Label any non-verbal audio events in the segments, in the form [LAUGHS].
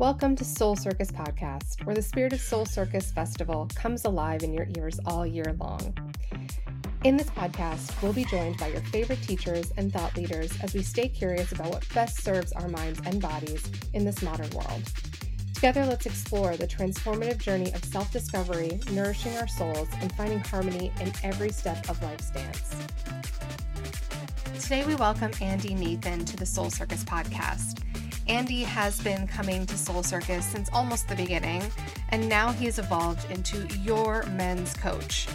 Welcome to Soul Circus Podcast, where the spirit of Soul Circus Festival comes alive in your ears all year long. In this podcast, we'll be joined by your favorite teachers and thought leaders as we stay curious about what best serves our minds and bodies in this modern world. Together, let's explore the transformative journey of self discovery, nourishing our souls, and finding harmony in every step of life's dance. Today, we welcome Andy Nathan to the Soul Circus podcast. Andy has been coming to Soul Circus since almost the beginning, and now he has evolved into your men's coach.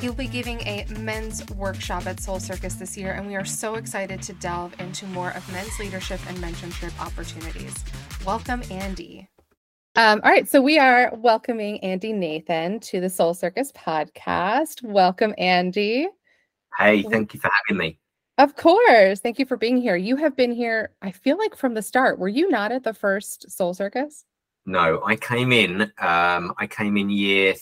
He'll be giving a men's workshop at Soul Circus this year, and we are so excited to delve into more of men's leadership and mentorship opportunities. Welcome, Andy. Um, all right, so we are welcoming Andy Nathan to the Soul Circus podcast. Welcome, Andy. Hey, thank you for having me. Of course. Thank you for being here. You have been here, I feel like from the start. Were you not at the first Soul Circus? No, I came in um I came in year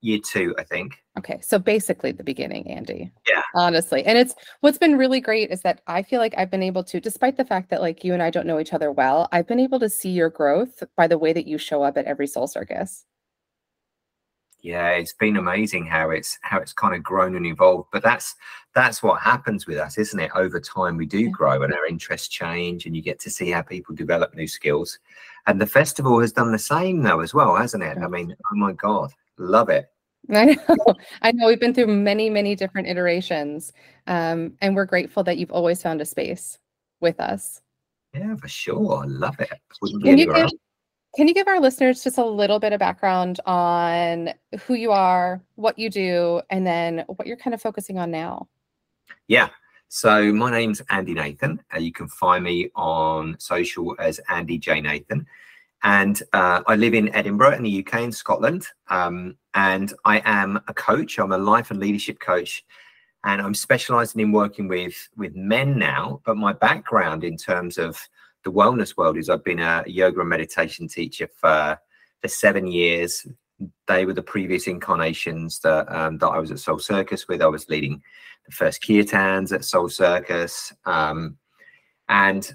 year 2, I think. Okay. So basically the beginning, Andy. Yeah. Honestly. And it's what's been really great is that I feel like I've been able to despite the fact that like you and I don't know each other well, I've been able to see your growth by the way that you show up at every Soul Circus. Yeah, it's been amazing how it's how it's kind of grown and evolved. But that's that's what happens with us, isn't it? Over time, we do grow and our interests change, and you get to see how people develop new skills. And the festival has done the same though as well, hasn't it? I mean, oh my god, love it. [LAUGHS] I know. I know we've been through many, many different iterations. Um, and we're grateful that you've always found a space with us. Yeah, for sure. I love it. Can you give. Can you give our listeners just a little bit of background on who you are, what you do, and then what you're kind of focusing on now? Yeah. So my name's Andy Nathan. Uh, you can find me on social as Andy J Nathan, and uh, I live in Edinburgh in the UK in Scotland. Um, and I am a coach. I'm a life and leadership coach, and I'm specialising in working with with men now. But my background in terms of the wellness world is I've been a yoga and meditation teacher for for seven years. They were the previous incarnations that um, that I was at Soul Circus with. I was leading the first kirtans at Soul Circus. Um, and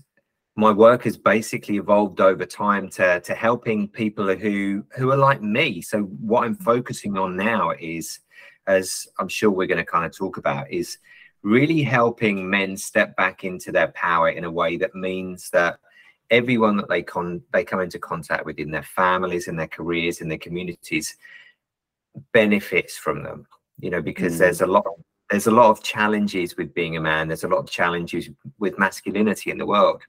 my work has basically evolved over time to, to helping people who who are like me. So what I'm focusing on now is, as I'm sure we're going to kind of talk about, is really helping men step back into their power in a way that means that everyone that they con they come into contact with in their families, in their careers, in their communities benefits from them. You know, because Mm. there's a lot there's a lot of challenges with being a man. There's a lot of challenges with masculinity in the world.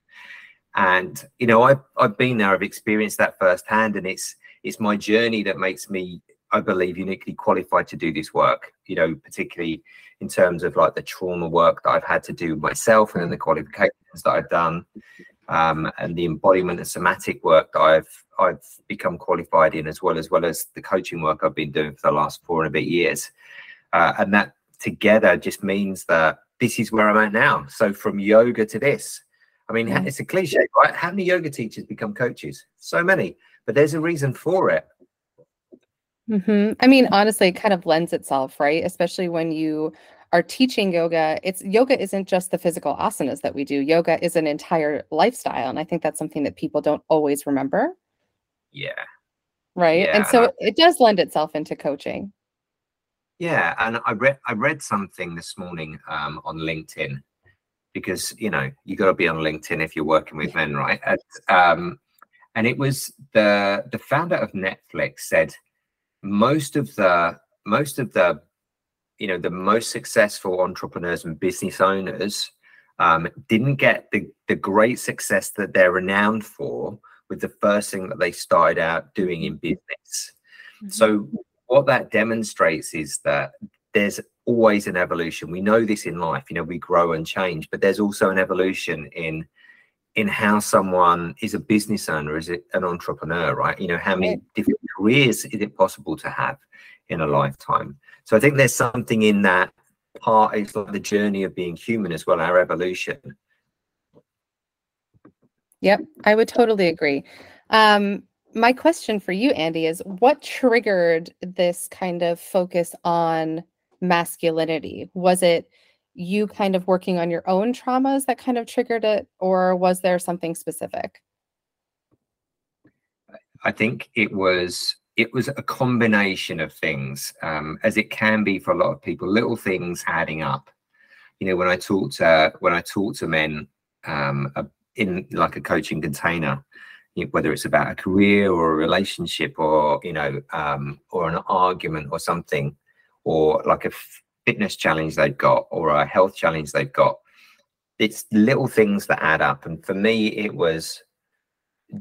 And you know, I've I've been there. I've experienced that firsthand, and it's it's my journey that makes me, I believe, uniquely qualified to do this work. You know, particularly in terms of like the trauma work that I've had to do myself, and then the qualifications that I've done, um, and the embodiment and somatic work that I've I've become qualified in, as well as well as the coaching work I've been doing for the last four and a bit years. Uh, and that together just means that this is where I'm at now. So from yoga to this, I mean, it's a cliche, right? How many yoga teachers become coaches? So many, but there's a reason for it. Hmm I mean, honestly, it kind of lends itself, right? Especially when you are teaching yoga. It's yoga isn't just the physical asanas that we do. Yoga is an entire lifestyle. And I think that's something that people don't always remember. Yeah. Right. Yeah, and and so I- it does lend itself into coaching. Yeah, and I read I read something this morning um, on LinkedIn because you know you got to be on LinkedIn if you're working with men, right? And, um, and it was the the founder of Netflix said most of the most of the you know the most successful entrepreneurs and business owners um, didn't get the the great success that they're renowned for with the first thing that they started out doing in business. So what that demonstrates is that there's always an evolution. We know this in life, you know, we grow and change, but there's also an evolution in in how someone is a business owner, is it an entrepreneur, right? You know, how many different careers is it possible to have in a lifetime? So I think there's something in that part, it's like the journey of being human as well, our evolution. Yep, I would totally agree. Um, my question for you, Andy, is what triggered this kind of focus on masculinity? Was it you kind of working on your own traumas that kind of triggered it, or was there something specific? I think it was it was a combination of things, um, as it can be for a lot of people. Little things adding up. You know, when I talk to when I talk to men um, in like a coaching container, whether it's about a career or a relationship or you know um, or an argument or something, or like a fitness challenge they've got or a health challenge they've got. It's little things that add up, and for me, it was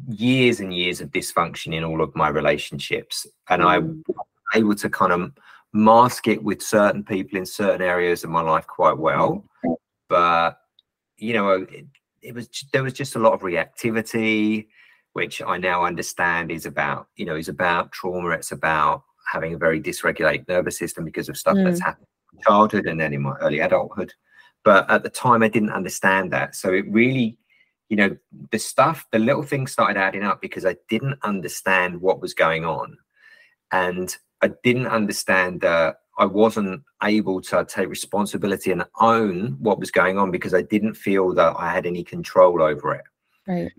years and years of dysfunction in all of my relationships and i was mm. able to kind of mask it with certain people in certain areas of my life quite well. But you know it, it was there was just a lot of reactivity which i now understand is about you know is about trauma. It's about having a very dysregulated nervous system because of stuff mm. that's happened in childhood and then in my early adulthood. But at the time i didn't understand that. So it really you know, the stuff, the little things started adding up because I didn't understand what was going on. And I didn't understand that I wasn't able to take responsibility and own what was going on because I didn't feel that I had any control over it. Right.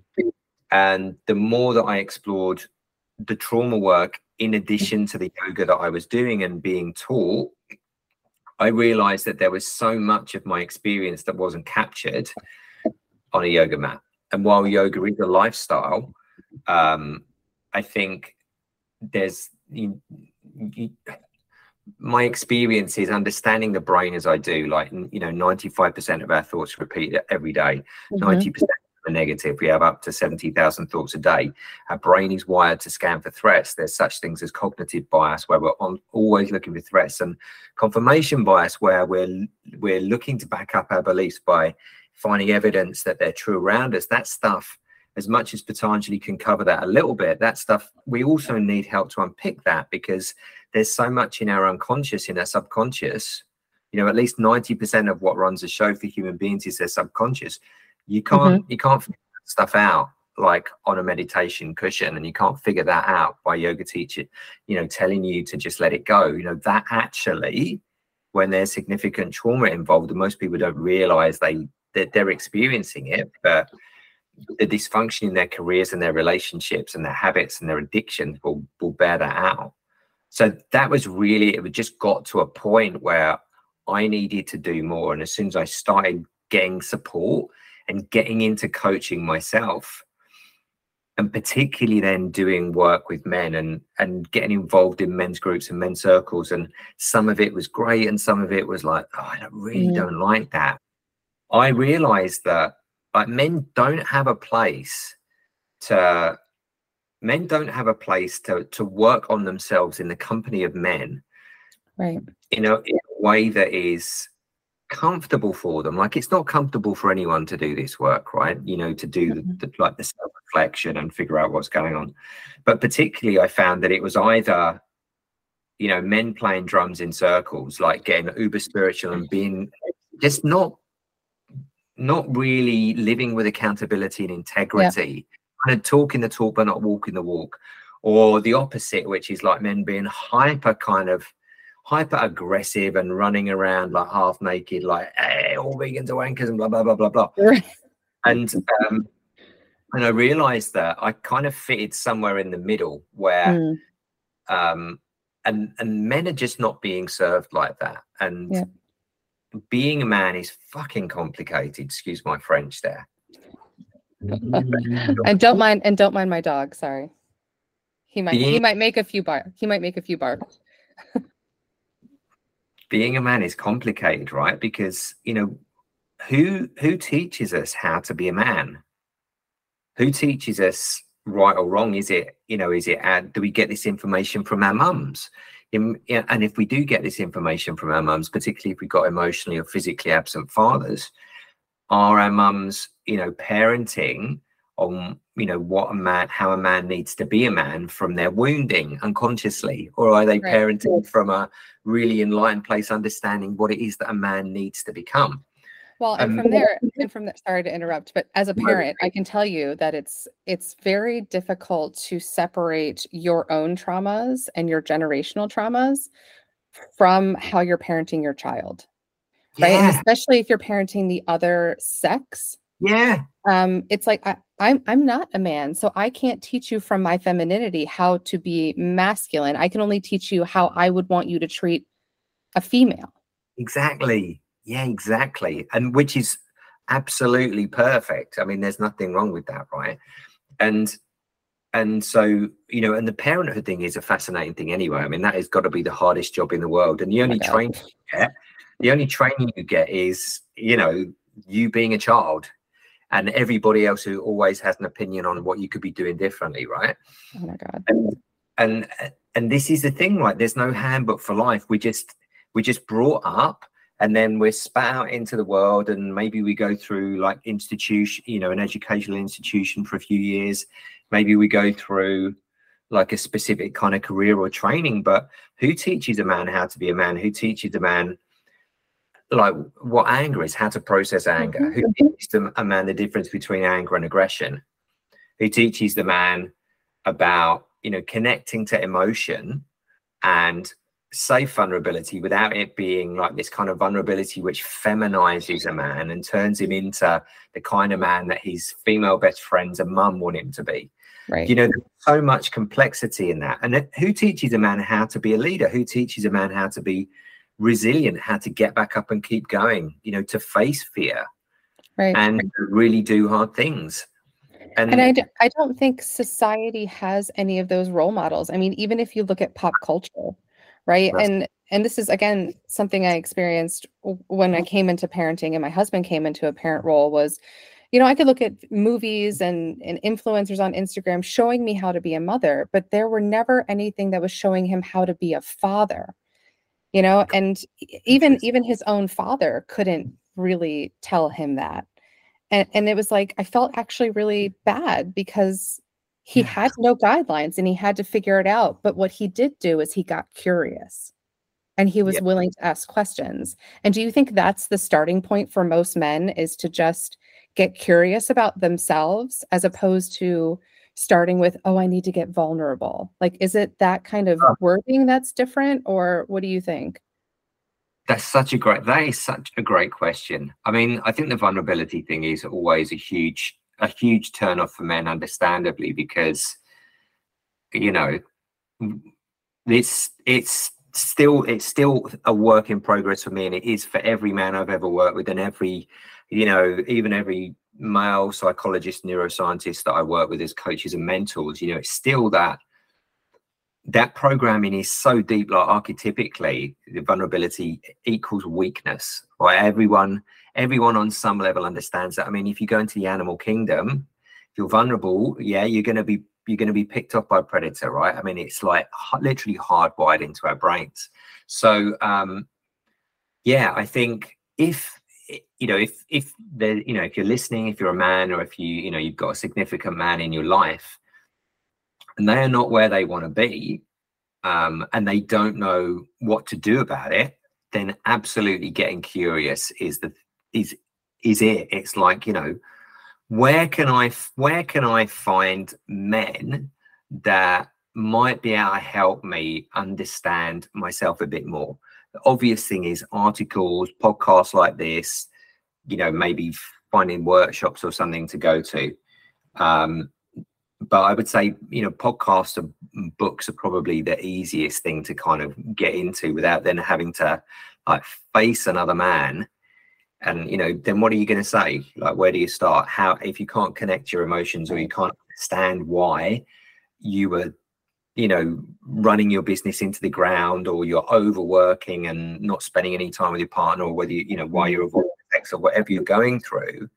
And the more that I explored the trauma work, in addition to the yoga that I was doing and being taught, I realized that there was so much of my experience that wasn't captured on a yoga mat. And while yoga is a lifestyle, um, I think there's you, you, my experience is understanding the brain as I do. Like you know, ninety five percent of our thoughts repeat every day. Mm-hmm. 90 mm-hmm. percent are negative. We have up to seventy thousand thoughts a day. Our brain is wired to scan for threats. There's such things as cognitive bias, where we're on, always looking for threats, and confirmation bias, where we're we're looking to back up our beliefs by finding evidence that they're true around us, that stuff, as much as Patanjali can cover that a little bit, that stuff, we also need help to unpick that because there's so much in our unconscious, in our subconscious. You know, at least 90% of what runs a show for human beings is their subconscious. You can't, mm-hmm. you can't figure stuff out like on a meditation cushion and you can't figure that out by yoga teacher you know telling you to just let it go you know that actually when there's significant trauma involved and most people don't realize they that they're experiencing it, but the dysfunction in their careers and their relationships and their habits and their addictions will will bear that out. So that was really it just got to a point where I needed to do more. And as soon as I started getting support and getting into coaching myself, and particularly then doing work with men and and getting involved in men's groups and men's circles, and some of it was great, and some of it was like, oh, I really mm. don't like that. I realized that like men don't have a place to men don't have a place to to work on themselves in the company of men right. in a, in a way that is comfortable for them. Like it's not comfortable for anyone to do this work right? You know to do mm-hmm. the, the, like the self reflection and figure out what's going on. But particularly i found that it was either you know men playing drums in circles like getting uber spiritual and being just not not really living with accountability and integrity, yeah. kind of talking the talk but not walking the walk, or the opposite, which is like men being hyper kind of hyper aggressive and running around like half naked, like hey, all vegans are wankers and blah blah blah blah blah. and um, and I realized that I kind of fitted somewhere in the middle where mm. um and and men are just not being served like that. And yeah being a man is fucking complicated. Excuse my French there. [LAUGHS] and don't mind and don't mind my dog. Sorry, he might being, he might make a few bar. He might make a few barks. being a man is complicated, right? Because you know who who teaches us how to be a man? Who teaches us right or wrong? Is it you know is it uh, do we get this information from our mums? In, and if we do get this information from our mums, particularly if we've got emotionally or physically absent fathers, are our mums, you know, parenting on, you know, what a man, how a man needs to be a man from their wounding unconsciously, or are they right. parenting from a really enlightened place, understanding what it is that a man needs to become? Well, and um, from there, and from there, sorry to interrupt, but as a parent, I can tell you that it's it's very difficult to separate your own traumas and your generational traumas from how you're parenting your child. Right. Yeah. And especially if you're parenting the other sex. Yeah. um, it's like I, I'm I'm not a man, so I can't teach you from my femininity how to be masculine. I can only teach you how I would want you to treat a female. Exactly. Yeah, exactly. And which is absolutely perfect. I mean, there's nothing wrong with that, right? And and so you know, and the parenthood thing is a fascinating thing anyway. I mean, that has got to be the hardest job in the world. And the only training you get, the only training you get is, you know, you being a child and everybody else who always has an opinion on what you could be doing differently, right? Oh my god. And and and this is the thing, right? There's no handbook for life. We just we just brought up and then we're spat out into the world and maybe we go through like institution you know an educational institution for a few years. Maybe we go through like a specific kind of career or training but who teaches a man how to be a man? Who teaches a man like what anger is? How to process anger? Mm-hmm. who teaches a man the difference between anger and aggression? Who teaches the man about you know connecting to emotion and safe vulnerability without it being like this kind of vulnerability which feminizes a man and turns him into the kind of man that his female best friends and mum want him to be. Right. You know, there's so much complexity in that. And who teaches a man how to be a leader? Who teaches a man how to be resilient, how to get back up and keep going, you know, to face fear right. and really do hard things. And, and I, d- I don't think society has any of those role models. I mean, even if you look at pop culture, right? And and this is again something i experienced when i mm-hmm. came into parenting and my husband came into a parent role was you know i could look at movies and and influencers on instagram showing me how to be a mother but there were never anything that was showing him how to be a father you know? And even even his own father couldn't really tell him that. And and it was like i felt actually really bad because he had no guidelines and he had to figure it out. But what he did do is he got curious and he was yeah. willing to ask questions. And do you think that's the starting point for most men is to just get curious about themselves as opposed to starting with, oh, I need to get vulnerable? Like, is it that kind of wording that's different, or what do you think? That's such a great, that is such a great question. I mean, I think the vulnerability thing is always a huge a huge turnoff for men, understandably, because you know it's it's still it's still a work in progress for me, and it is for every man I've ever worked with, and every you know even every male psychologist, neuroscientist that I work with as coaches and mentors. You know, it's still that that programming is so deep like archetypically the vulnerability equals weakness right everyone everyone on some level understands that. I mean if you go into the animal kingdom if you're vulnerable yeah you're going to be you're going to be picked up by a predator right? I mean it's like literally hardwired into our brains. So um yeah i think if you know if if there you know if you're listening if you're a man or if you you know you've got a significant man in your life and they are not where they want to be um, and they don't know what to do about it then absolutely getting curious is the is is it? It's like you know where can i where can i find men that might be able to help me understand myself a bit more? The obvious thing is articles podcasts like this you know maybe finding workshops or something to go to. Um, but I would say, you know, podcasts and books are probably the easiest thing to kind of get into without then having to like face another man. And, you know, then what are you going to say? Like, where do you start? How, if you can't connect your emotions or you can't understand why you were, you know, running your business into the ground or you're overworking and not spending any time with your partner or whether you, you know, why mm. you're avoiding sex or whatever you're going through,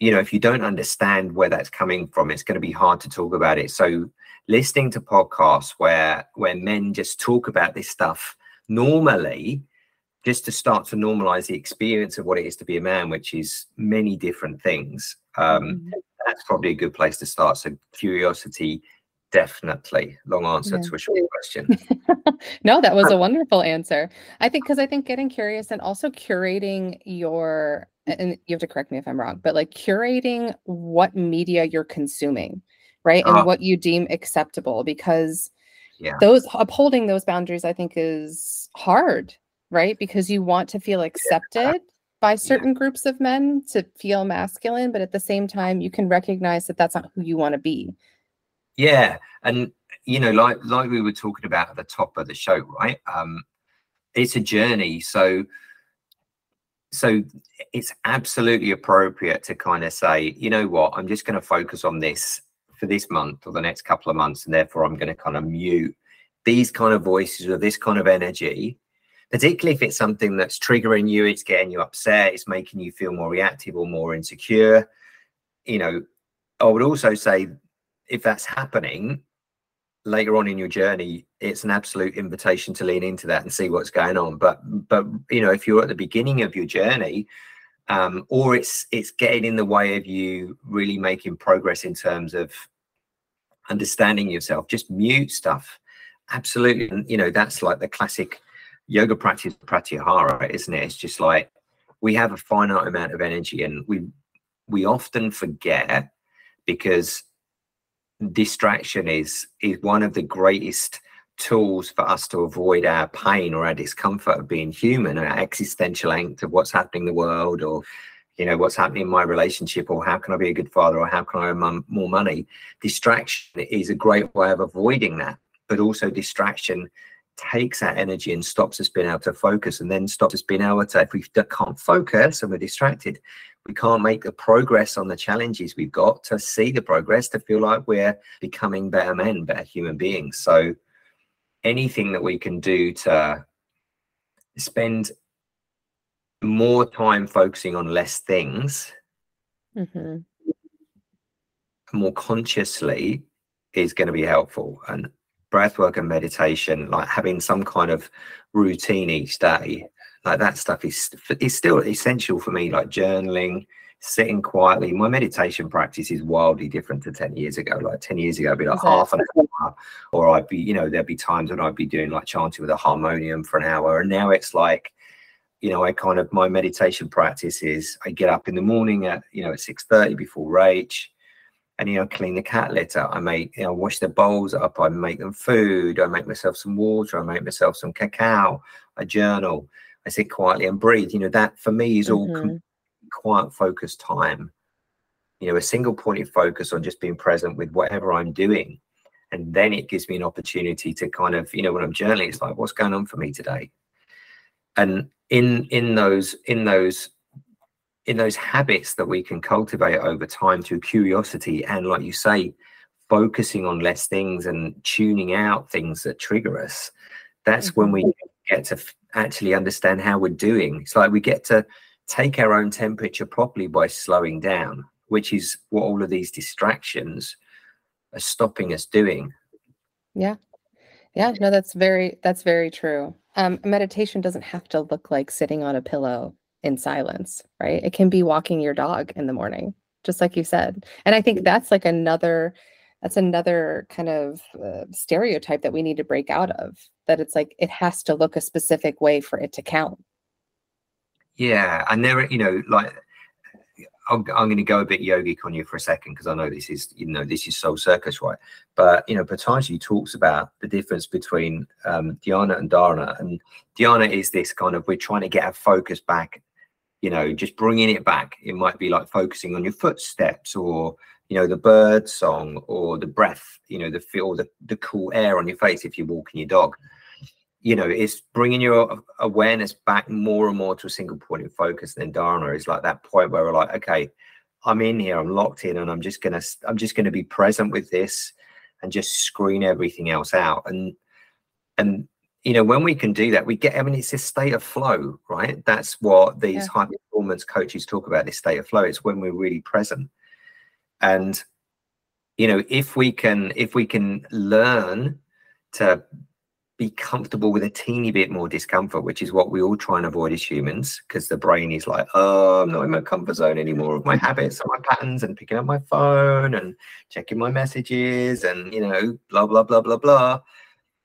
you know, if you don't understand where that's coming from, it's going to be hard to talk about it. So listening to podcasts where where men just talk about this stuff normally, just to start to normalize the experience of what it is to be a man, which is many different things. Um, mm-hmm. That's probably a good place to start. So curiosity, definitely. Long answer yeah. to a short [LAUGHS] question. no, that was a [LAUGHS] wonderful answer. I think because I think getting curious and also curating your and you have to correct me if I'm wrong, but like curating what media you're consuming, right? And uh, what you deem acceptable because yeah. those upholding those boundaries I think is hard, right? Because you want to feel accepted yeah. by certain yeah. groups of men to feel masculine, but at the same time, you can recognize that that's not who you want to be. Yeah, and you know, like like we were talking about at the top of the show, right? Um, it's a journey, so so it's absolutely appropriate to kind of say, you know what, I'm just going to focus on this for this month or the next couple of months, and therefore I'm going to kind of mute these kind of voices or this kind of energy particularly if it's something that's triggering you, it's getting you upset, it's making you feel more reactive or more insecure. You know, I would also say if that's happening later on in your journey, it's an absolute invitation to lean into that and see what's going on. But but you know, if you're at the beginning of your journey, um, or it's it's getting in the way of you really making progress in terms of understanding yourself, just mute stuff. Absolutely, you know that's like the classic yoga practice pratyahara, isn't it? It's just like we have a finite amount of energy and we we often forget because distraction is is one of the greatest tools for us to avoid our pain or our discomfort of being human our existential angst of what's happening in the world or you know what's happening in my relationship or how can i be a good father or how can i earn more money distraction is a great way of avoiding that but also distraction takes that energy and stops us being able to focus and then stops us being able to if we can't focus and we're distracted we can't make the progress on the challenges we've got to see the progress to feel like we're becoming better men better human beings so anything that we can do to spend more time focusing on less things mm-hmm. more consciously is going to be helpful and breath work and meditation, like having some kind of routine each day, like that stuff is is still essential for me. Like journaling, sitting quietly. My meditation practice is wildly different to 10 years ago. Like 10 years ago, I'd be like exactly. half an hour, or I'd be, you know, there'd be times when I'd be doing like chanting with a harmonium for an hour. And now it's like, you know, I kind of my meditation practice is I get up in the morning at, you know, at 6 30 before rage and you know clean the cat litter. I make you know wash the bowls up. I make them food. I make myself some water. I make myself some cacao. I journal. I sit quietly and breathe. You know that for me is all mm-hmm. quiet focused time. You know a single point of focus on just being present with whatever i'm doing. And then it gives me an opportunity to kind of you know when i'm journaling it's like what's going on for me today? And in in those in those in those habits that we can cultivate over time through curiosity and like you say focusing on less things and tuning out things that trigger us. That's mm-hmm. when we mm-hmm. get to actually understand how we're doing. It's like we get to take our own temperature properly by slowing down which is what all of these distractions are stopping us doing. Yeah. Yeah no that's very that's very true. Um, meditation doesn't have to look like sitting on a pillow in silence, right? It can be walking your dog in the morning, just like you said. And I think that's like another that's another kind of uh, stereotype that we need to break out of that it's like it has to look a specific way for it to count. Yeah, and there you know like I'm, I'm going to go a bit yogic on you for a second because I know this is you know this is soul circus right but you know Patanjali talks about the difference between um, dhyana and dharana and dhyana is this kind of we're trying to get our focus back you know, just bringing it back. It might be like focusing on your footsteps or, you know, the bird song or the breath, you know, the feel, the, the cool air on your face if you're walking your dog. You know, it's bringing your awareness back more and more to a single point of focus. And then dharana is like that point where we're like, okay, I'm in here, I'm locked in, and I'm just gonna, I'm just gonna be present with this and just screen everything else out. And and you know, when we can do that, we get, I mean, it's this state of flow, right? That's what these yeah. high performance coaches talk about this state of flow. It's when we're really present. And, you know, if we can, if we can learn to be comfortable with a teeny bit more discomfort, which is what we all try and avoid as humans, because the brain is like, oh, I'm not in my comfort zone anymore of my [LAUGHS] habits and my patterns and picking up my phone and checking my messages and, you know, blah, blah, blah, blah, blah.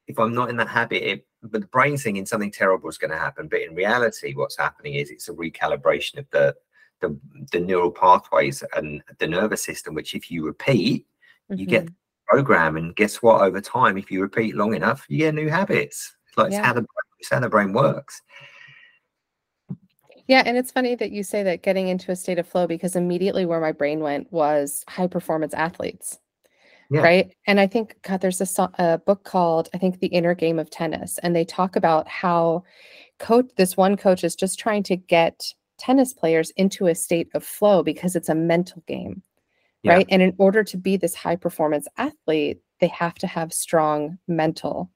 If I'm not in that habit, it but the brain's thinking something terrible is going to happen. But in reality, what's happening is it's a recalibration of the the, the neural pathways and the nervous system, which if you repeat, mm-hmm. you get mm-hmm. program. And guess what? Over time, if you repeat long enough, you get new habits. It's like yeah. it's how the it's how the brain works. Yeah, and it's funny that you say that getting into a state of flow because immediately where my brain went was high performance athletes. Yeah. Right. And I think, God, there's a, a book called, I think, The Inner Game of Tennis. And they talk about how coach, this one coach is just trying to get tennis players into a state of flow because it's a mental game. Yeah. Right. And in order to be this high performance athlete, they have to have strong mental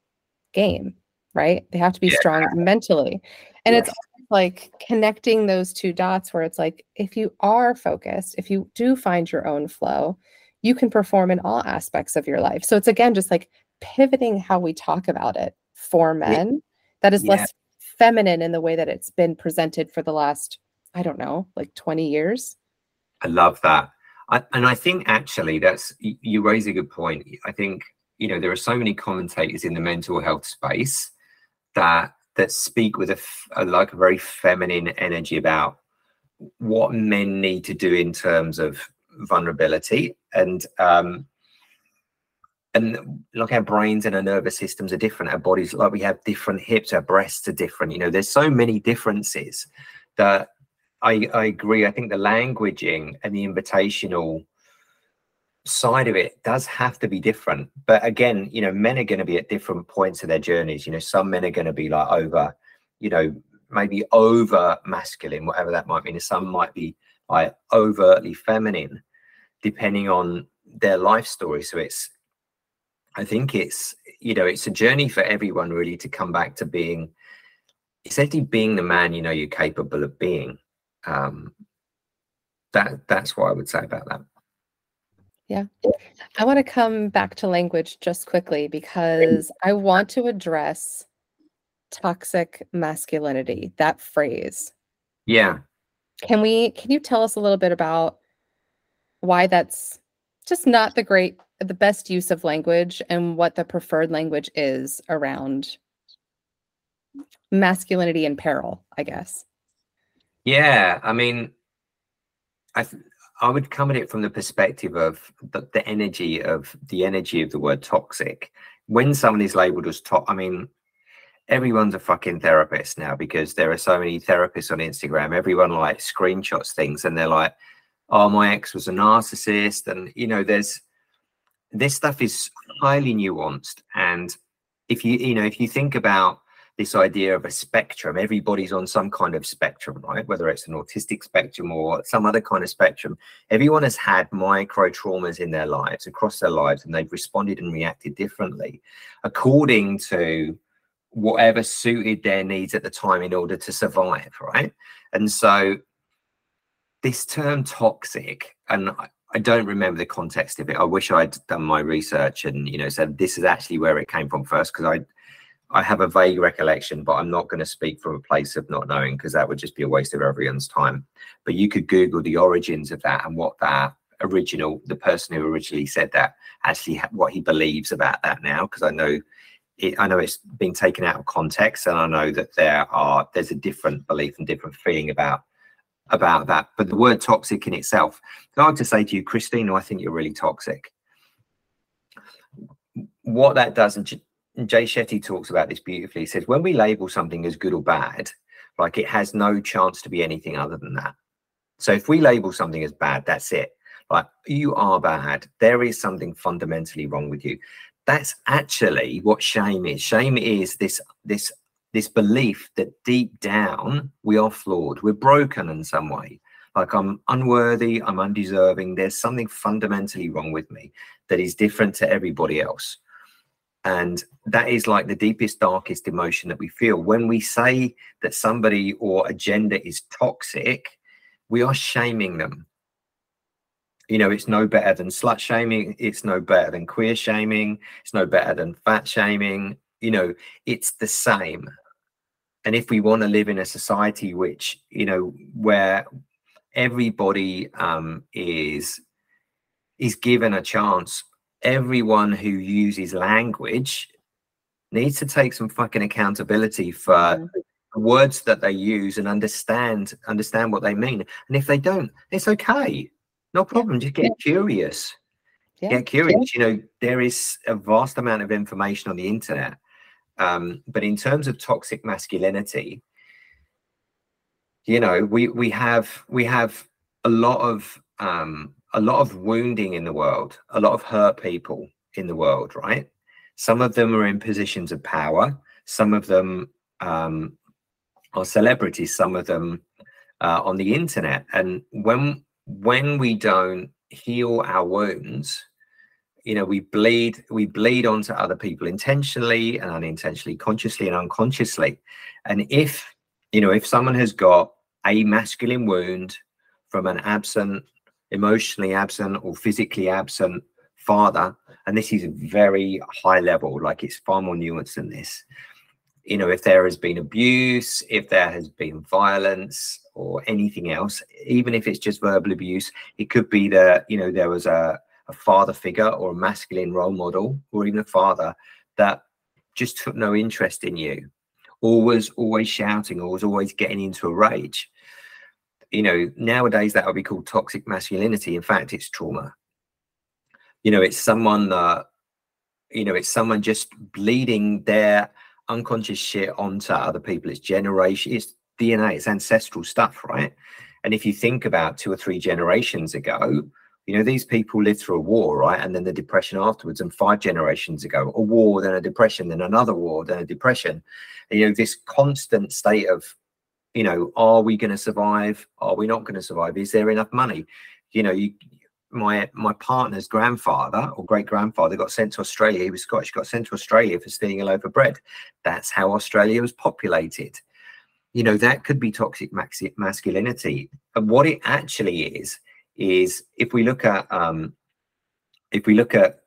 game. Right. They have to be yeah. strong mentally. And it's like connecting those two dots where it's like, if you are focused, if you do find your own flow, you can perform in all aspects of your life. So it's again just like pivoting how we talk about it for men that is yeah. less feminine in the way that it's been presented for the last, I don't know, like 20 years. I love that. I, and I think actually that's, you raise a good point. I think, you know, there are so many commentators in the mental health space that that speak with a, a like a very feminine energy about what men need to do in terms of vulnerability and um and like our brains and our nervous systems are different. Our bodies like we have different hips our breasts are different. You know there's so many differences that i i agree. I think the languaging and the invitational side of it does have to be different. But again you know men are going to be at different points of their journeys. You know some men are going to be like over you know maybe over masculine whatever that might mean. Some might be like overtly feminine depending on their life story. So it's i think it's you know it's a journey for everyone really to come back to being essentially being the man you know you're capable of being. Um that that's what i would say about that. Yeah. I want to come back to language just quickly because i want to address toxic masculinity that phrase. Yeah can we can you tell us a little bit about why that's just not the great the best use of language and what the preferred language is around masculinity and peril i guess? Yeah i mean i th- i would come at it from the perspective of the, the energy of the energy of the word toxic. When someone is labeled as top i mean everyone's a fucking therapist now because there are so many therapists on Instagram. Everyone like screenshots things and they're like, oh, my ex was a narcissist. And, you know, there's this stuff is highly nuanced. And if you, you know, if you think about this idea of a spectrum, everybody's on some kind of spectrum, right? Whether it's an autistic spectrum or some other kind of spectrum, everyone has had micro traumas in their lives, across their lives, and they've responded and reacted differently according to whatever suited their needs at the time in order to survive, right? And so this term toxic, and I, don't remember the context of it. I wish I'd done my research and you know said this is actually where it came from first because I I have a vague recollection, but I'm not going to speak from a place of not knowing because that would just be a waste of everyone's time. But you could Google the origins of that and what that original, the person who originally said that, actually what he believes about that now. Because I know, it, I know it's been taken out of context, and I know that there are there's a different belief and different feeling about about that. But the word toxic in itself, I were to say to you, Christina, I think you're really toxic. What that does, and Jay Shetty talks about this beautifully, he says, when we label something as good or bad, like it has no chance to be anything other than that. So if we label something as bad, that's it. Like you are bad. There is something fundamentally wrong with you. That's actually what shame is. Shame is this this this belief that deep down we are flawed, we're broken in some way. Like I'm unworthy, I'm undeserving. There's something fundamentally wrong with me that is different to everybody else. And that is like the deepest, darkest emotion that we feel. When we say that somebody or a gender is toxic, we are shaming them. You know, it's no better than slut shaming. It's no better than queer shaming. It's no better than fat shaming. You know, it's the same and if we want to live in a society which you know where everybody um, is is given a chance everyone who uses language needs to take some fucking accountability for mm. the words that they use and understand understand what they mean and if they don't it's okay no problem yeah. just get curious yeah. get curious you know there is a vast amount of information on the internet um, but in terms of toxic masculinity, you know we we have we have a lot of um a lot of wounding in the world a lot of hurt people in the world right some of them are in positions of power some of them um are celebrities some of them uh, on the internet and when when we don't heal our wounds you know we bleed we bleed onto other people intentionally and unintentionally consciously and unconsciously. And if you know if someone has got a masculine wound from an absent emotionally absent or physically absent father and this is very high level like it's far more nuanced than this you know if there has been abuse if there has been violence or anything else even if it's just verbal abuse it could be that you know there was a a father figure or a masculine role model or even a father that just took no interest in you or was always shouting or was always getting into a rage. You know nowadays that would be called toxic masculinity. In fact it's trauma. You know it's someone that you know it's someone just bleeding their unconscious shit onto other people. It's generation it's dna it's ancestral stuff right? And if you think about two or three generations ago you know these people lived through a war right? And then the depression afterwards and five generations ago a war then a depression then another war then a depression. And, you know this constant state of you know are we going to survive? Are we not going to survive? Is there enough money? You know you my my partner's grandfather or great grandfather got sent to australia. He was scottish got sent to australia for stealing a loaf of bread. That's how australia was populated. You know that could be toxic masculinity. And what it actually is is if we look at um, if we look at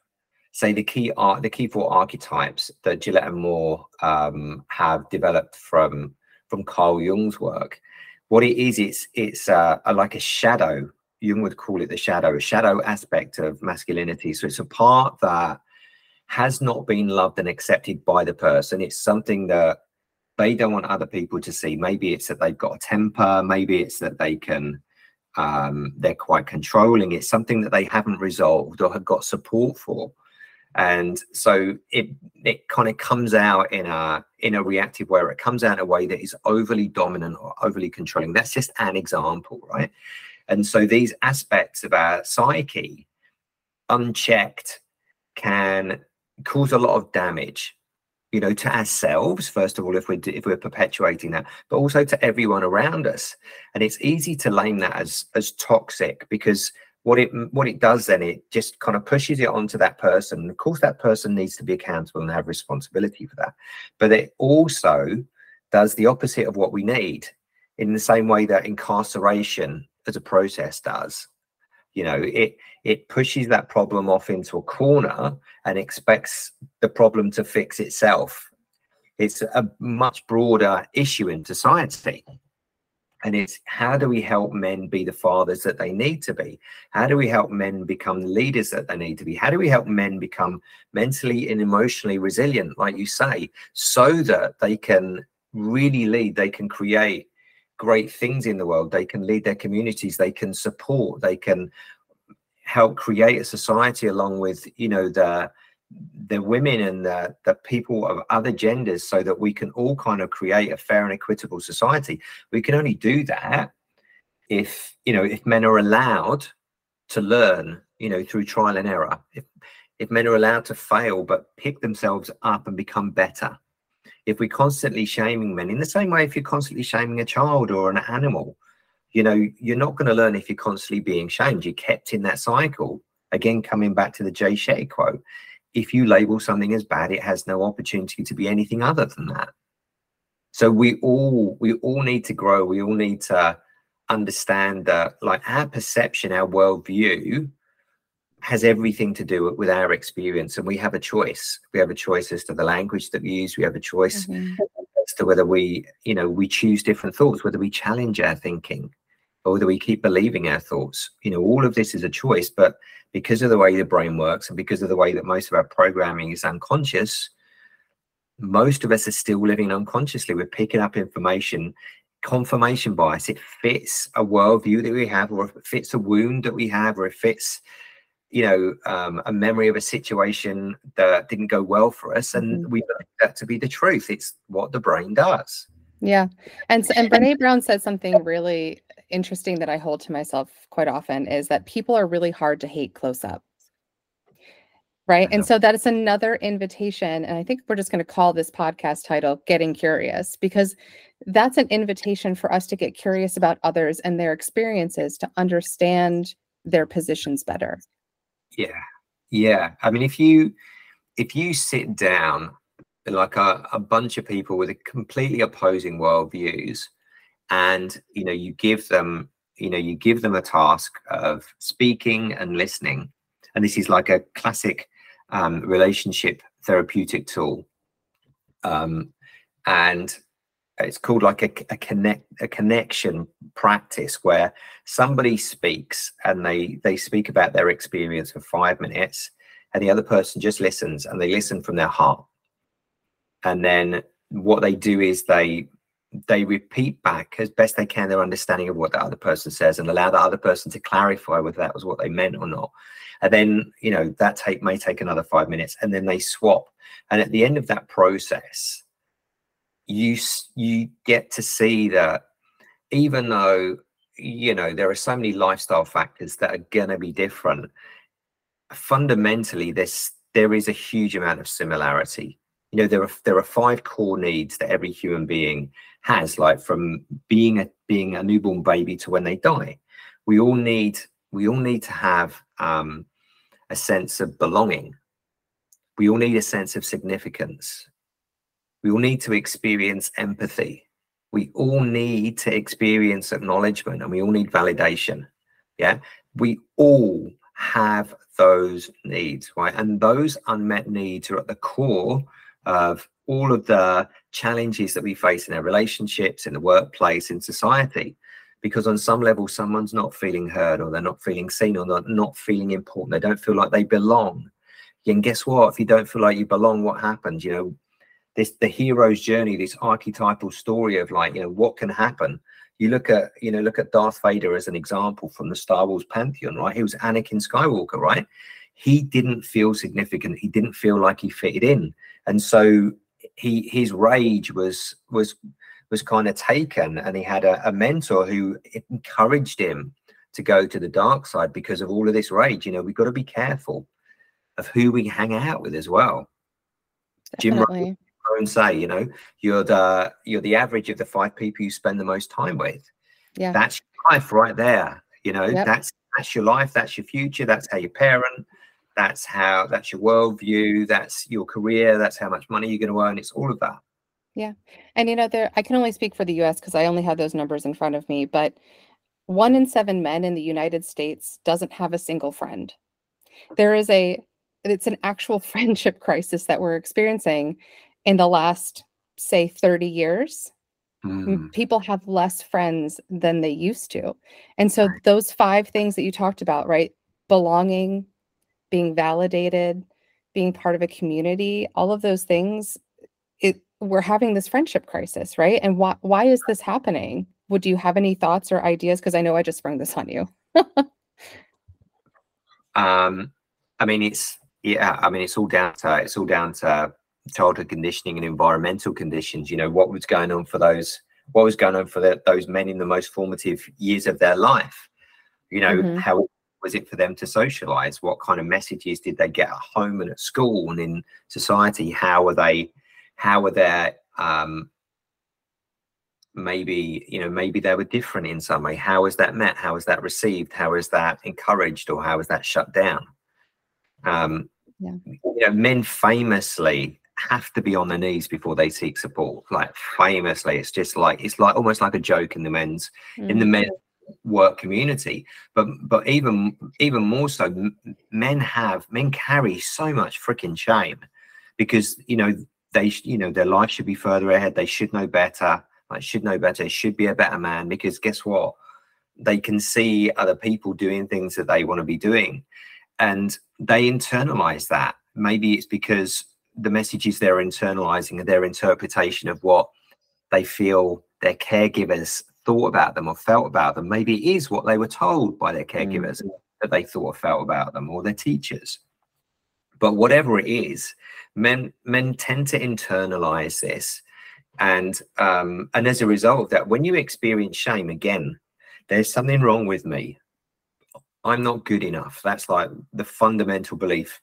say the key art the key four archetypes that Gillette and Moore um, have developed from from Carl Jung's work, what it is it's it's uh, like a shadow. Jung would call it the shadow, a shadow aspect of masculinity. So it's a part that has not been loved and accepted by the person. It's something that they don't want other people to see. Maybe it's that they've got a temper. Maybe it's that they can um, they're quite controlling. It's something that they haven't resolved or have got support for. And so it it kind of comes out in a in a reactive way. It comes out in a way that is overly dominant or overly controlling. That's just an example, right? And so these aspects of our psyche, unchecked, can cause a lot of damage you know to ourselves first of all if we're if we're perpetuating that but also to everyone around us. And it's easy to name that as as toxic because what it what it does then it just kind of pushes it onto that person. Of course that person needs to be accountable and have responsibility for that. But it also does the opposite of what we need in the same way that incarceration as a process does. You know it it pushes that problem off into a corner and expects the problem to fix itself. It's a much broader issue in society. And it's how do we help men be the fathers that they need to be? How do we help men become the leaders that they need to be? How do we help men become mentally and emotionally resilient like you say so that they can really lead they can create great things in the world. They can lead their communities. They can support. They can help create a society along with you know the the women and the, the people of other genders so that we can all kind of create a fair and equitable society we can only do that if you know if men are allowed to learn you know through trial and error if if men are allowed to fail but pick themselves up and become better if we're constantly shaming men in the same way if you're constantly shaming a child or an animal you know you're not going to learn if you're constantly being shamed. You're kept in that cycle. Again coming back to the jay shetty quote if you label something as bad it has no opportunity to be anything other than that. So we all we all need to grow. We all need to understand that like our perception our worldview has everything to do with our experience and we have a choice. We have a choice as to the language that we use. We have a choice mm-hmm. as to whether we you know we choose different thoughts whether we challenge our thinking or whether we keep believing our thoughts. You know all of this is a choice but because of the way the brain works and because of the way that most of our programming is unconscious most of us are still living unconsciously. We're picking up information confirmation bias. It fits a worldview that we have or if it fits a wound that we have or it fits you know um, a memory of a situation that didn't go well for us and mm-hmm. we believe that to be the truth it's what the brain does Yeah. And and Brene Brown said something really interesting that I hold to myself quite often is that people are really hard to hate close up. Right. And so that is another invitation. And I think we're just going to call this podcast title Getting Curious because that's an invitation for us to get curious about others and their experiences to understand their positions better. Yeah. Yeah. I mean, if you if you sit down like a, a bunch of people with completely opposing worldviews and you know you give them you know you give them a task of speaking and listening and this is like a classic um, relationship therapeutic tool um, and it's called like a, a connect a connection practice where somebody speaks and they they speak about their experience for five minutes and the other person just listens and they listen from their heart. And then what they do is they they repeat back as best they can their understanding of what the other person says and allow the other person to clarify whether that was what they meant or not. And then you know that take may take another five minutes and then they swap. And at the end of that process you you get to see that even though you know there are so many lifestyle factors that are going to be different fundamentally this there is a huge amount of similarity. You know there are there are five core needs that every human being has like from being a being a newborn baby to when they die. We all need we all need to have um, a sense of belonging. We all need a sense of significance we all need to experience empathy we all need to experience acknowledgement and we all need validation yeah we all have those needs right and those unmet needs are at the core of all of the challenges that we face in our relationships, in the workplace, in society. Because on some level, someone's not feeling heard, or they're not feeling seen, or they're not feeling important. They don't feel like they belong. And guess what? If you don't feel like you belong, what happens? You know, this the hero's journey, this archetypal story of like, you know, what can happen. You look at, you know, look at Darth Vader as an example from the Star Wars pantheon, right? He was Anakin Skywalker, right? He didn't feel significant. He didn't feel like he fitted in and so he his rage was was was kind of taken and he had a, a, mentor who encouraged him to go to the dark side because of all of this rage you know we've got to be careful of who we hang out with as well Definitely. jim Rohn say you know you're the you're the average of the five people you spend the most time with. Yeah. That's life right there you know yep. that's that's your life that's your future that's how you parent that's how that's your worldview that's your career that's how much money you're going to earn it's all of that. Yeah. And you know there i can only speak for the us because i only have those numbers in front of me but one in seven men in the united states doesn't have a single friend. There is a it's an actual [LAUGHS] friendship crisis that we're experiencing in the last say 30 years mm. people have less friends than they used to and so those five things that you talked about right belonging being validated, being part of a community, all of those things, it we're having this friendship crisis, right? And why why is this happening? Would you have any thoughts or ideas? Because I know I just sprung this on you. [LAUGHS] um, I mean, it's yeah. I mean, it's all down to it's all down to childhood conditioning and environmental conditions. You know, what was going on for those what was going on for the, those men in the most formative years of their life. You know, mm-hmm. how was it for them to socialize? What kind of messages did they get at home and at school and in society? How are they? How are their um, maybe you know maybe they were different in some way how is that met how is that received how is that encouraged or how is that shut down um yeah. you know men famously have to be on their knees before they seek support. Like famously it's just like it's like almost like a joke in the men's mm. in the mm. men work community. But but even even more so men have men carry so much freaking shame because you know they you know their life should be further ahead. They should know better. Like should know better. Should be a better man because guess what? They can see other people doing things that they want to be doing. And they internalize that. Maybe it's because the messages they're internalizing and their interpretation of what they feel their caregivers thought about them or felt about them. Maybe it is what they were told by their caregivers mm. that they thought or felt about them or their teachers. But whatever it is, men men tend to internalize this and um, and as a result of that, when you experience shame again, there's something wrong with me. I'm not good enough. That's like the fundamental belief.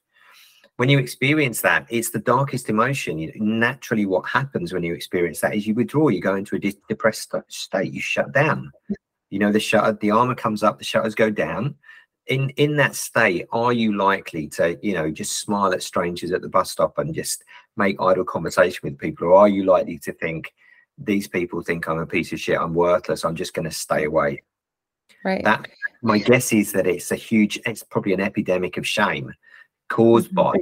When you experience that, it's the darkest emotion. You, naturally, what happens when you experience that is you withdraw. You go into a depressed state. You shut down. You know, the shutter, the armor comes up, the shutters go down, in in that state are you likely to you know just smile at strangers at the bus stop and just make idle conversation with people or are you likely to think these people think i'm a piece of shit i'm worthless i'm just going to stay away right that my guess is that it's a huge it's probably an epidemic of shame caused mm-hmm.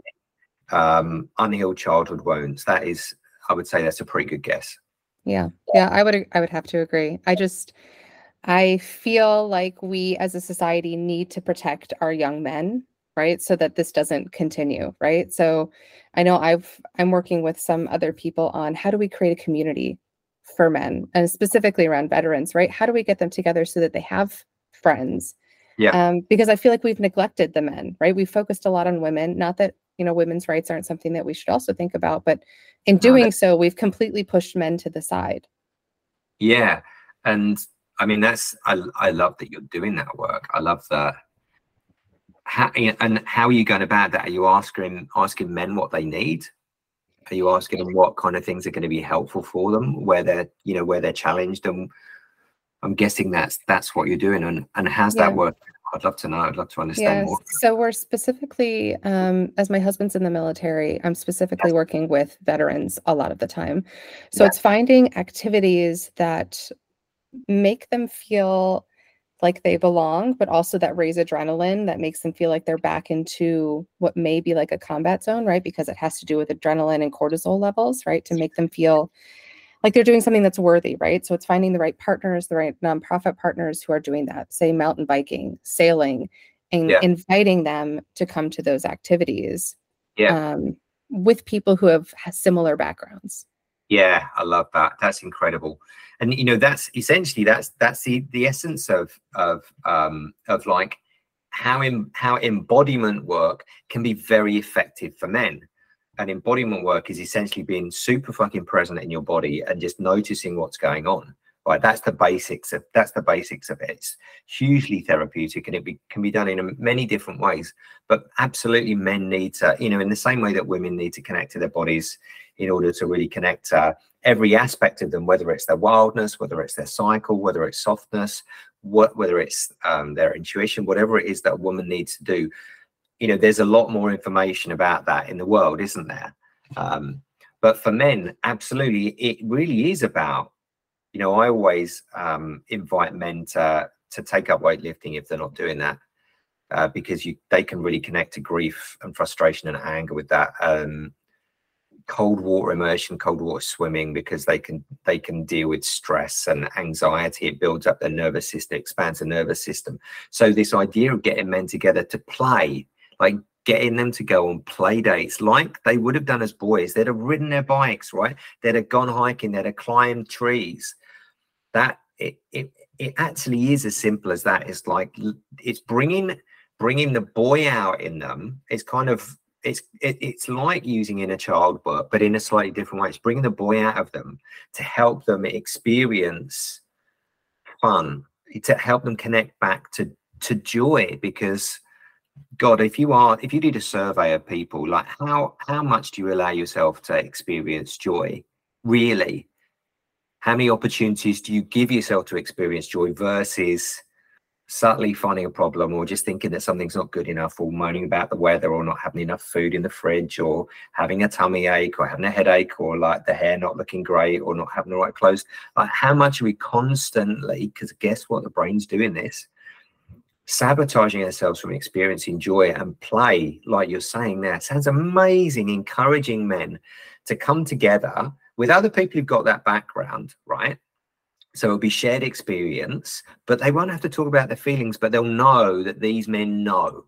by um unhealed childhood wounds that is i would say that's a pretty good guess yeah yeah i would i would have to agree i just I feel like we as a society need to protect our young men, right? So that this doesn't continue, right? So I know I've I'm working with some other people on how do we create a community for men and specifically around veterans, right? How do we get them together so that they have friends? Yeah. Um, because I feel like we've neglected the men, right? We focused a lot on women, not that you know women's rights aren't something that we should also think about, but in doing so, we've completely pushed men to the side. Yeah. And I mean, that's I I love that you're doing that work. I love that. How, and how are you going about that? Are you asking asking men what they need? Are you asking them what kind of things are going to be helpful for them, where they're you know where they're challenged? And I'm guessing that's that's what you're doing. And and how's yeah. that work? I'd love to know. I'd love to understand yes. more. So we're specifically, um, as my husband's in the military, I'm specifically working with veterans a lot of the time. So yeah. it's finding activities that make them feel like they belong, but also that raise adrenaline that makes them feel like they're back into what may be like a combat zone, right? Because it has to do with adrenaline and cortisol levels, right? To make them feel like they're doing something that's worthy, right? So it's finding the right partners, the right nonprofit partners who are doing that, say mountain biking, sailing, and yeah. inviting them to come to those activities yeah. um, with people who have similar backgrounds. Yeah, I love that. That's incredible. And you know, that's essentially that's that's the the essence of of um of like how in how embodiment work can be very effective for men. And embodiment work is essentially being super fucking present in your body and just noticing what's going on. Right, that's the basics of that's the basics of it. It's hugely therapeutic, and it be, can be done in many different ways. But absolutely, men need to, you know, in the same way that women need to connect to their bodies in order to really connect uh, every aspect of them, whether it's their wildness, whether it's their cycle, whether it's softness, what whether it's um, their intuition, whatever it is that a woman needs to do. You know, there's a lot more information about that in the world, isn't there? Um, but for men, absolutely, it really is about. You know, I always um, invite men to to take up weightlifting if they're not doing that. Uh, because you they can really connect to grief and frustration and anger with that. Um, cold water immersion, cold water swimming because they can they can deal with stress and anxiety. It builds up their nervous system, expands the nervous system. So this idea of getting men together to play, like getting them to go on play dates like they would have done as boys. They'd have ridden their bikes, right? They'd have gone hiking, they'd have climbed trees. That it it it actually is as simple as that. It's like it's bringing bringing the boy out in them. It's kind of it's it, it's like using inner child work, but in a slightly different way. It's bringing the boy out of them to help them experience fun, to help them connect back to to joy. Because God, if you are if you did a survey of people, like how how much do you allow yourself to experience joy? Really, how many opportunities do you give yourself to experience joy versus subtly finding a problem or just thinking that something's not good enough or moaning about the weather or not having enough food in the fridge or having a tummy ache or having a headache or like the hair not looking great or not having the right clothes? Like how much are we constantly because guess what? The brain's doing this sabotaging ourselves from experiencing joy and play like you're saying there sounds amazing encouraging men to come together with other people who've got that background right so it'll be shared experience, but they won't have to talk about their feelings, but they'll know that these men know.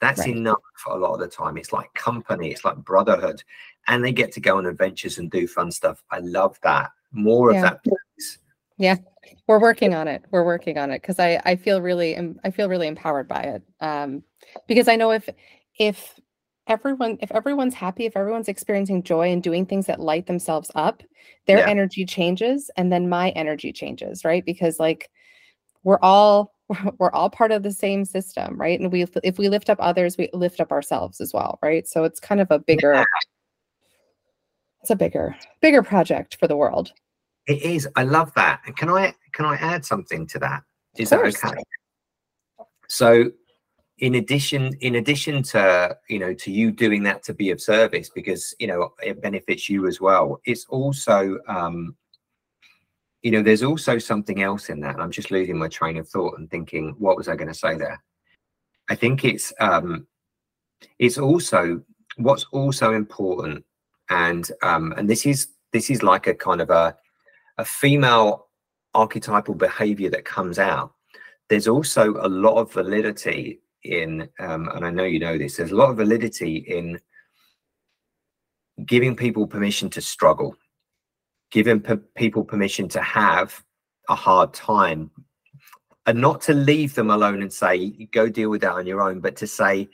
That's right. enough a lot of the time. It's like company, it's like brotherhood, and they get to go on adventures and do fun stuff. I love that. More yeah. of that, please. Yeah, we're working on it. We're working on it because I I feel really I feel really empowered by it. Um, because I know if if everyone if everyone's happy if everyone's experiencing joy and doing things that light themselves up their yeah. energy changes and then my energy changes right because like we're all [LAUGHS] we're all part of the same system right and we if we lift up others we lift up ourselves as well right so it's kind of a bigger yeah. it's a bigger bigger project for the world it is. I love that. And can i can i add something to that? Is that okay? So in addition in addition to you know to you doing that to be of service because you know it benefits you as well it's also um you know there's also something else in that i'm just losing my train of thought and thinking what was i going to say there? I think it's um it's also what's also important and um and this is this is like a kind of a a female archetypal behavior that comes out. There's also a lot of validity in, um, and I know you know this, there's a lot of validity in giving people permission to struggle, giving people permission to have a hard time, and not to leave them alone and say, go deal with that on your own, but to say,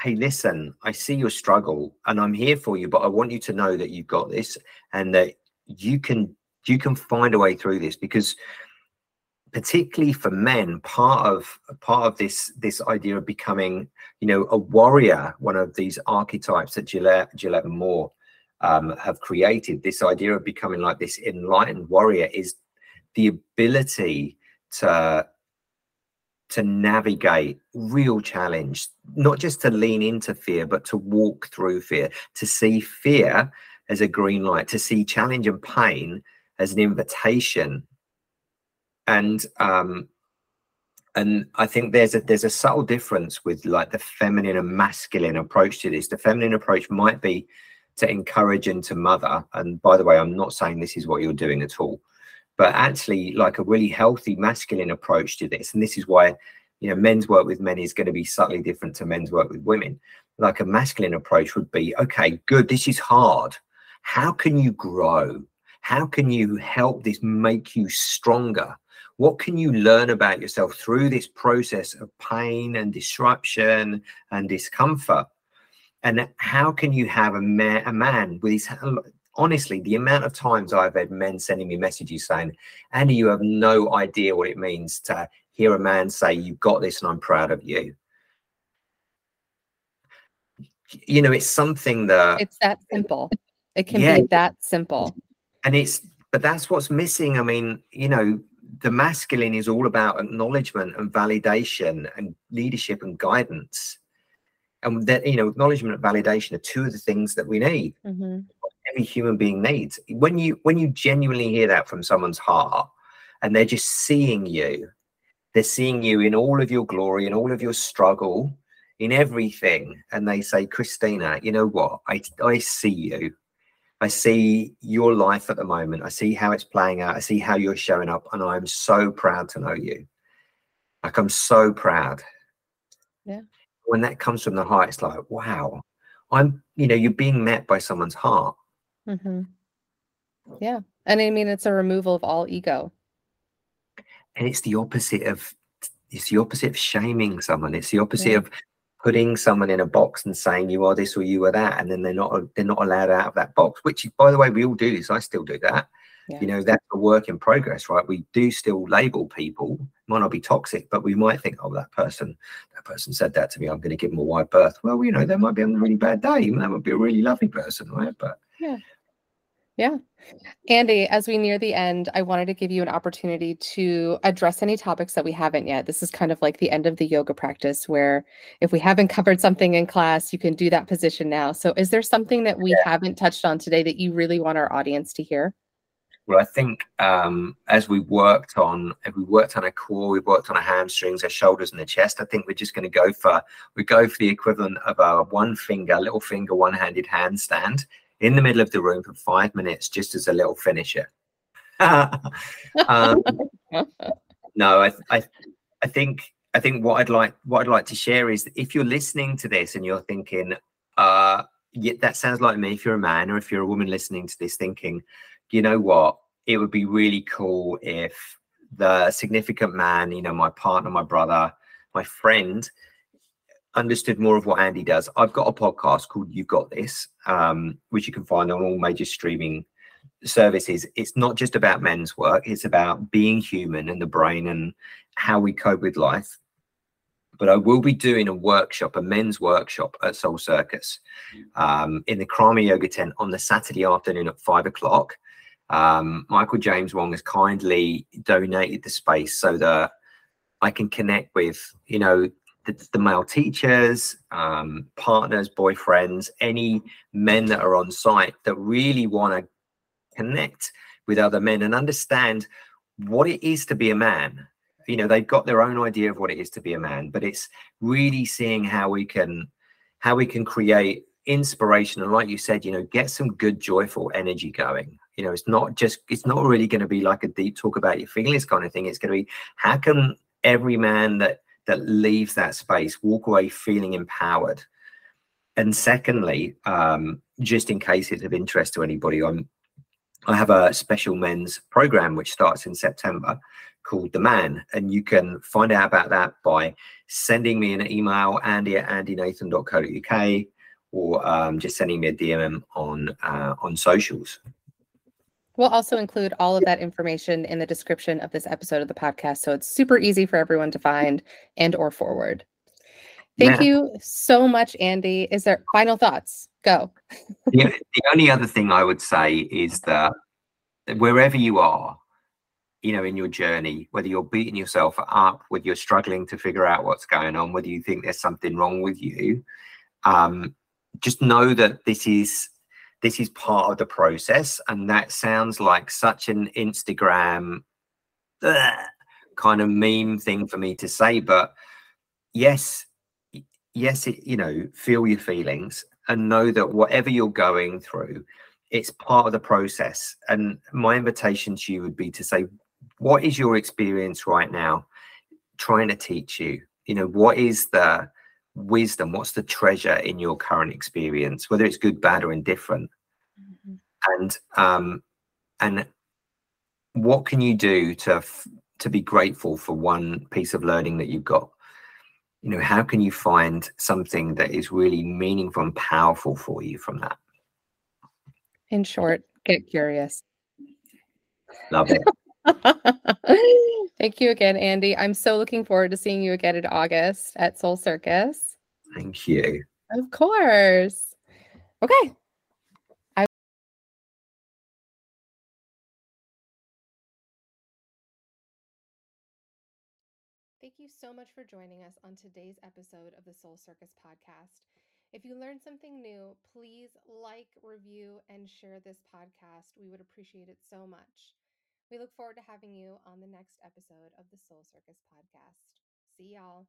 hey, listen, I see your struggle and I'm here for you, but I want you to know that you've got this and that you can you can find a way through this because particularly for men part of part of this this idea of becoming you know a warrior one of these archetypes that gillette gillette and moore um, have created this idea of becoming like this enlightened warrior is the ability to to navigate real challenge not just to lean into fear but to walk through fear to see fear as a green light to see challenge and pain as an invitation. And um and i think there's a there's a subtle difference with like the feminine and masculine approach to this. The feminine approach might be to encourage and to mother. And by the way i'm not saying this is what you're doing at all. But actually like a really healthy masculine approach to this and this is why you know men's work with men is going to be subtly different to men's work with women. Like a masculine approach would be okay good this is hard. How can you grow how can you help this make you stronger? What can you learn about yourself through this process of pain and disruption and discomfort? And how can you have a man, a man with his honestly the amount of times i've had men sending me messages saying andy you have no idea what it means to hear a man say you've got this and i'm proud of you you know it's something that it's that simple. It can yeah, be that simple and it's but that's what's missing. I mean you know the masculine is all about acknowledgement and validation and leadership and guidance. And that you know acknowledgement and validation are two of the things that we need. Mm-hmm. every human being needs. When you when you genuinely hear that from someone's heart and they're just seeing you they're seeing you in all of your glory and all of your struggle in everything and they say christina you know what? I i see you I see your life at the moment. I see how it's playing out. I see how you're showing up, and I'm so proud to know you. Like I'm so proud. Yeah. When that comes from the heart, it's like, wow, I'm. You know, you're being met by someone's heart. Mm-hmm. Yeah, and I mean, it's a removal of all ego. And it's the opposite of. It's the opposite of shaming someone. It's the opposite yeah. of putting someone in a box and saying you are this or you are that and then they're not they're not allowed out of that box which by the way we all do this. I still do that. Yeah. you know that's a work in progress right? We do still label people. Might not be toxic but we might think oh that person that person said that to me. I'm going to give them a wide berth. Well you know they might be on a really bad day. That might be a really lovely person right? But yeah yeah. Andy, as we near the end, I wanted to give you an opportunity to address any topics that we haven't yet. This is kind of like the end of the yoga practice where if we haven't covered something in class, you can do that position now. So, is there something that we yeah. haven't touched on today that you really want our audience to hear? Well, I think um, as we worked on, if we worked on a core, we worked on our hamstrings, our shoulders, and the chest. I think we're just going to go for we go for the equivalent of a one finger, little finger, one handed handstand in the middle of the room for five minutes just as a little finisher. [LAUGHS] um, no, I, I, I think I think what I'd like what I'd like to share is if you're listening to this and you're thinking, uh, yeah, that sounds like me. If you're a man or if you're a woman listening to this, thinking, you know what, it would be really cool if the significant man, you know, my partner, my brother, my friend, understood more of what Andy does, I've got a podcast called You've Got This, um, which you can find on all major streaming services. It's not just about men's work, it's about being human and the brain and how we cope with life. But I will be doing a workshop, a men's workshop at Soul Circus um, in the Krama Yoga tent on the Saturday afternoon at five o'clock. Um, Michael James Wong has kindly donated the space so that I can connect with, you know, the, the male teachers, um, partners, boyfriends, any men that are on site that really want to connect with other men and understand what it is to be a man. You know, they've got their own idea of what it is to be a man, but it's really seeing how we can how we can create inspiration and like you said, you know, get some good joyful energy going. You know, it's not just it's not really going to be like a deep talk about your feelings kind of thing. It's going to be how can every man that that leaves that space walk away feeling empowered. And secondly um, just in case it's of interest to anybody i'm i have a special men's program which starts in september called the man and you can find out about that by sending me an email andy at andynathan.co.uk or um, just sending me a dm on uh, on socials We'll also include all of that information in the description of this episode of the podcast, so it's super easy for everyone to find and or forward. Thank yeah. you so much, Andy. Is there final thoughts? Go. [LAUGHS] yeah, the only other thing I would say is that wherever you are, you know, in your journey, whether you're beating yourself up, whether you're struggling to figure out what's going on, whether you think there's something wrong with you, um, just know that this is this is part of the process and that sounds like such an instagram kind of meme thing for me to say but yes yes it, you know feel your feelings and know that whatever you're going through it's part of the process. And my invitation to you would be to say what is your experience right now trying to teach you? You know what is the wisdom what's the treasure in your current experience whether it's good bad or indifferent mm-hmm. and um and what can you do to to be grateful for one piece of learning that you've got you know how can you find something that is really meaningful and powerful for you from that in short get curious love it [LAUGHS] Thank you again, Andy. I'm so looking forward to seeing you again in August at Soul Circus. Thank you. Of course. Okay. I Thank you so much for joining us on today's episode of the Soul Circus podcast. If you learned something new, please like, review, and share this podcast. We would appreciate it so much. We look forward to having you on the next episode of the Soul Circus podcast. See y'all.